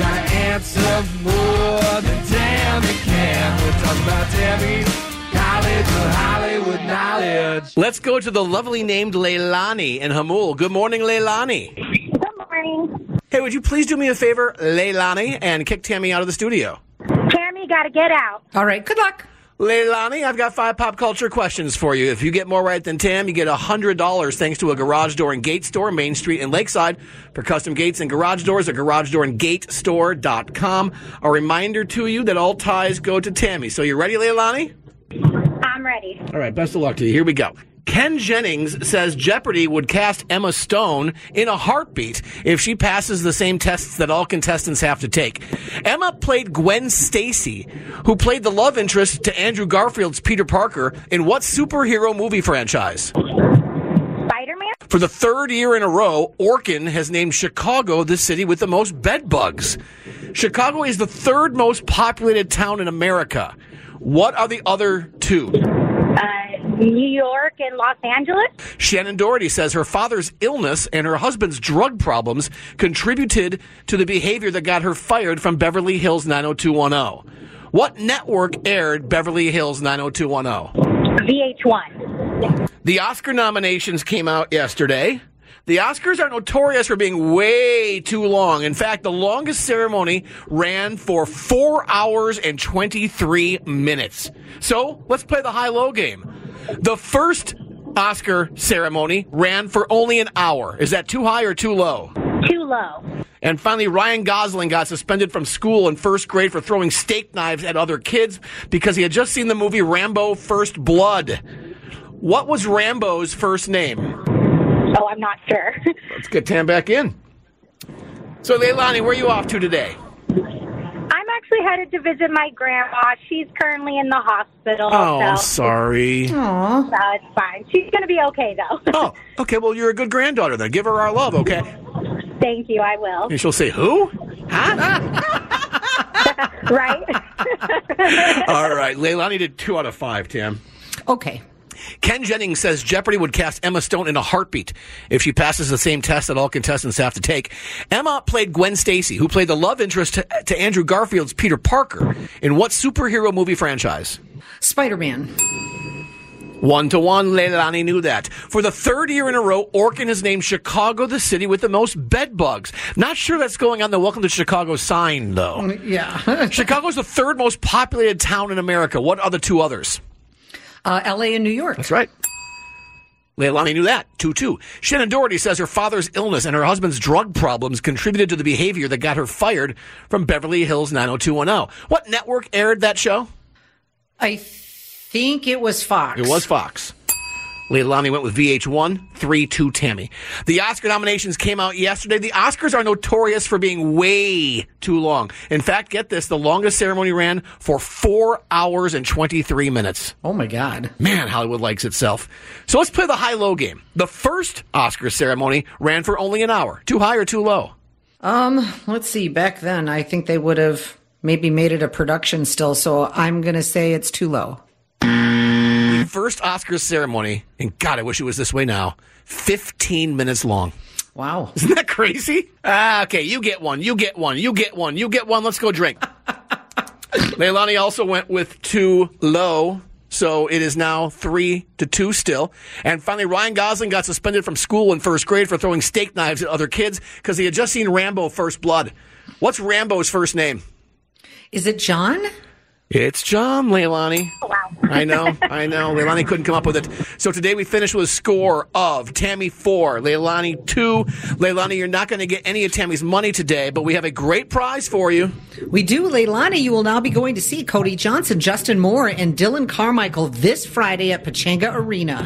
You gotta answer more than Tammy can. We're talking about Tammy's College of Hollywood Knowledge. Let's go to the lovely named Leilani in Hamul. Good morning, Leilani. Good morning. Hey, would you please do me a favor, Leilani, and kick Tammy out of the studio? Tammy, got to get out. All right, good luck. Leilani, I've got five pop culture questions for you. If you get more right than Tam, you get $100 thanks to a garage door and gate store, Main Street in Lakeside. For custom gates and garage doors, a garage door and gate store.com. A reminder to you that all ties go to Tammy. So you ready, Leilani? I'm ready. All right, best of luck to you. Here we go. Ken Jennings says Jeopardy would cast Emma Stone in a heartbeat if she passes the same tests that all contestants have to take. Emma played Gwen Stacy, who played the love interest to Andrew Garfield's Peter Parker in what superhero movie franchise? Spider Man? For the third year in a row, Orkin has named Chicago the city with the most bed bugs. Chicago is the third most populated town in America. What are the other two? New York and Los Angeles? Shannen Doherty says her father's illness and her husband's drug problems contributed to the behavior that got her fired from Beverly Hills 90210. What network aired Beverly Hills 90210? VH1. The Oscar nominations came out yesterday. The Oscars are notorious for being way too long. In fact, the longest ceremony ran for four hours and 23 minutes. So let's play the high low game. The first Oscar ceremony ran for only an hour. Is that too high or too low? Too low. And finally, Ryan Gosling got suspended from school in first grade for throwing steak knives at other kids because he had just seen the movie Rambo First Blood. What was Rambo's first name? Oh, I'm not sure. Let's get Tam back in. So, Leilani, where are you off to today? I'm actually headed to visit my grandma. She's currently in the hospital. Oh, I'm so sorry. No, it's fine. She's going to be okay, though. Oh, okay. Well, you're a good granddaughter then. Give her our love, okay? Thank you. I will. And she'll say, Who? Huh? right? All right. Leilani did two out of five, Tim. Okay. Ken Jennings says Jeopardy would cast Emma Stone in a heartbeat if she passes the same test that all contestants have to take. Emma played Gwen Stacy, who played the love interest to, to Andrew Garfield's Peter Parker in what superhero movie franchise? Spider Man. One to one, Leilani knew that. For the third year in a row, Orkin has named Chicago the city with the most bed bugs. Not sure that's going on the Welcome to Chicago sign, though. Mm, yeah. Chicago's the third most populated town in America. What are the two others? Uh, L.A. and New York. That's right. Leilani knew that. 2 2. Shannen Doherty says her father's illness and her husband's drug problems contributed to the behavior that got her fired from Beverly Hills 90210. What network aired that show? I think it was Fox. It was Fox. Leilani went with VH1, 3 2 Tammy. The Oscar nominations came out yesterday. The Oscars are notorious for being way too long. In fact, get this the longest ceremony ran for four hours and 23 minutes. Oh my God. Man, Hollywood likes itself. So let's play the high low game. The first Oscar ceremony ran for only an hour. Too high or too low? Um, let's see. Back then, I think they would have maybe made it a production still, so I'm going to say it's too low. First Oscars ceremony, and God, I wish it was this way now, 15 minutes long. Wow. Isn't that crazy? Ah, okay, you get one, you get one, you get one, you get one. Let's go drink. Leilani also went with two low, so it is now three to two still. And finally, Ryan Gosling got suspended from school in first grade for throwing steak knives at other kids because he had just seen Rambo First Blood. What's Rambo's first name? Is it John? It's John Leilani. Wow. I know, I know. Leilani couldn't come up with it. So today we finish with a score of Tammy 4, Leilani 2. Leilani, you're not going to get any of Tammy's money today, but we have a great prize for you. We do, Leilani. You will now be going to see Cody Johnson, Justin Moore, and Dylan Carmichael this Friday at Pechanga Arena.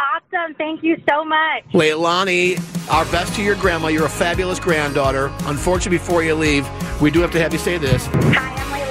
Awesome. Thank you so much. Leilani, our best to your grandma. You're a fabulous granddaughter. Unfortunately, before you leave, we do have to have you say this. Hi,